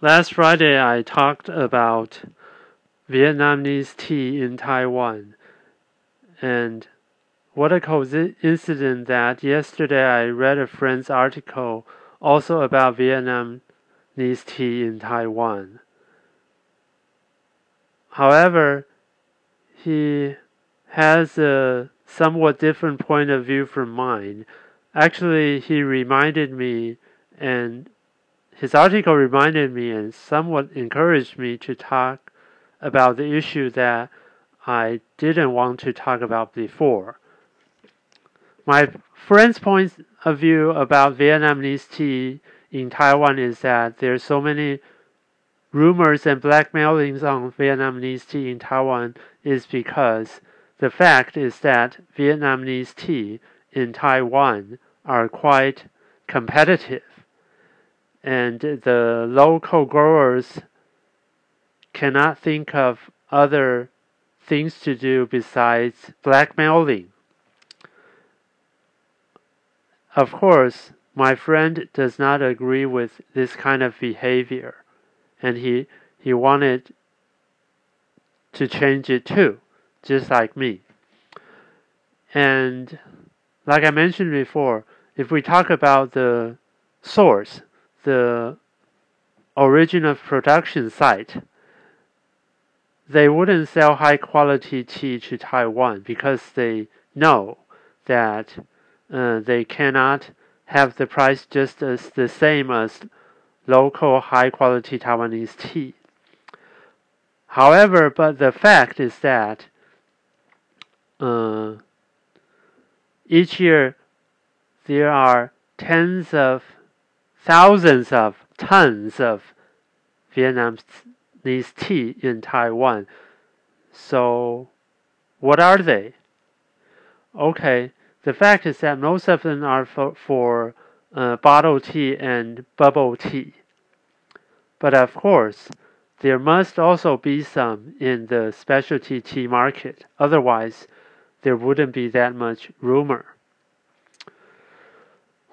Last Friday, I talked about Vietnamese tea in Taiwan. And what a coincidence that yesterday I read a friend's article also about Vietnamese tea in Taiwan. However, he has a somewhat different point of view from mine. Actually, he reminded me and his article reminded me and somewhat encouraged me to talk about the issue that I didn't want to talk about before. My friend's point of view about Vietnamese tea in Taiwan is that there's so many rumors and blackmailings on Vietnamese tea in Taiwan is because the fact is that Vietnamese tea in Taiwan are quite competitive and the local growers cannot think of other things to do besides blackmailing. Of course, my friend does not agree with this kind of behavior, and he, he wanted to change it too, just like me. And like I mentioned before, if we talk about the source, the origin of production site, they wouldn't sell high quality tea to Taiwan because they know that uh, they cannot have the price just as the same as local high quality Taiwanese tea. However, but the fact is that uh, each year there are tens of thousands of tons of Vietnamese tea in Taiwan. So, what are they? Okay, the fact is that most of them are for, for uh, bottle tea and bubble tea. But of course, there must also be some in the specialty tea market. Otherwise, there wouldn't be that much rumor.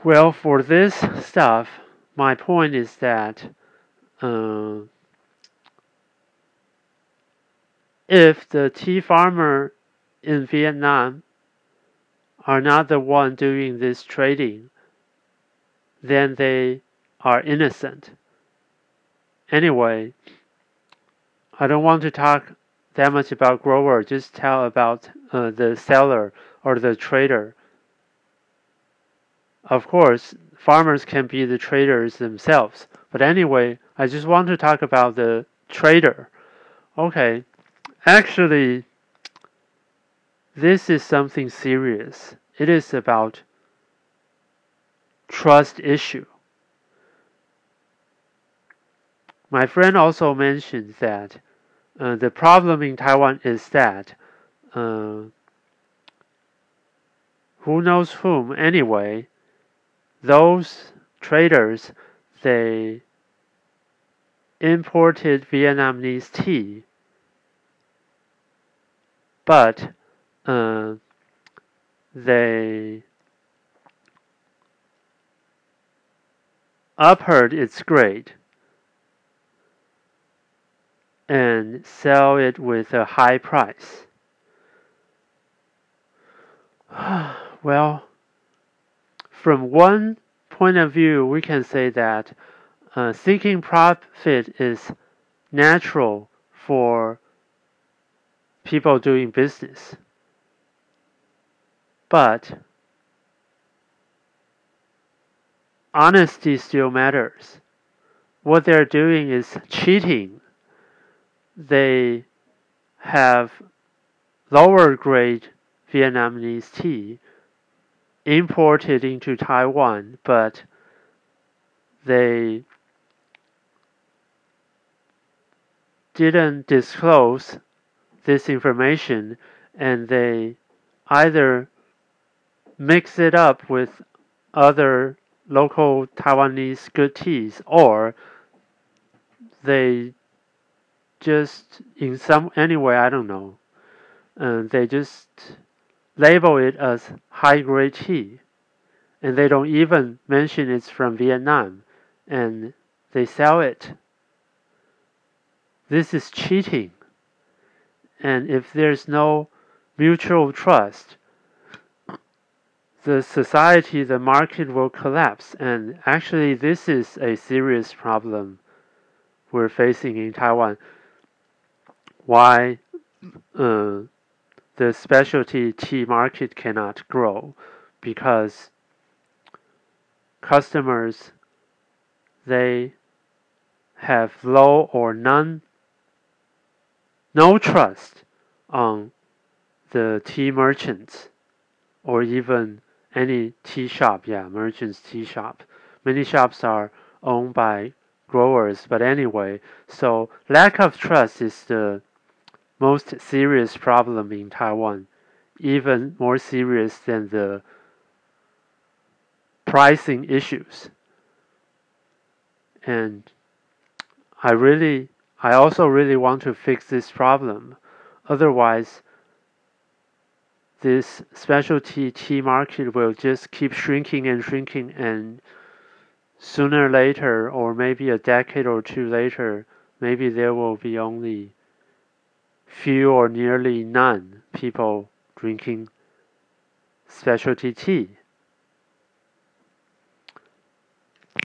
Well, for this stuff, my point is that uh, if the tea farmer in Vietnam are not the one doing this trading, then they are innocent. Anyway, I don't want to talk that much about grower, just tell about uh, the seller or the trader. Of course, farmers can be the traders themselves. But anyway, I just want to talk about the trader. Okay, actually, this is something serious. It is about trust issue. My friend also mentioned that uh, the problem in Taiwan is that uh, who knows whom anyway, those traders they imported Vietnamese tea, but uh, they upheard its grade and sell it with a high price. well, from one point of view, we can say that uh, seeking profit is natural for people doing business. But honesty still matters. What they're doing is cheating. They have lower grade Vietnamese tea imported into Taiwan, but they didn't disclose this information and they either mix it up with other local Taiwanese good teas or they just in some anyway I don't know. Uh, they just label it as high grade tea and they don't even mention it's from Vietnam and they sell it this is cheating. And if there's no mutual trust, the society, the market will collapse. And actually, this is a serious problem we're facing in Taiwan. Why uh, the specialty tea market cannot grow? Because customers they have low or none no trust on the tea merchants or even any tea shop, yeah, merchants tea shop. Many shops are owned by growers, but anyway, so lack of trust is the most serious problem in Taiwan, even more serious than the pricing issues. And I really, I also really want to fix this problem. Otherwise, this specialty tea market will just keep shrinking and shrinking and sooner or later or maybe a decade or two later maybe there will be only few or nearly none people drinking specialty tea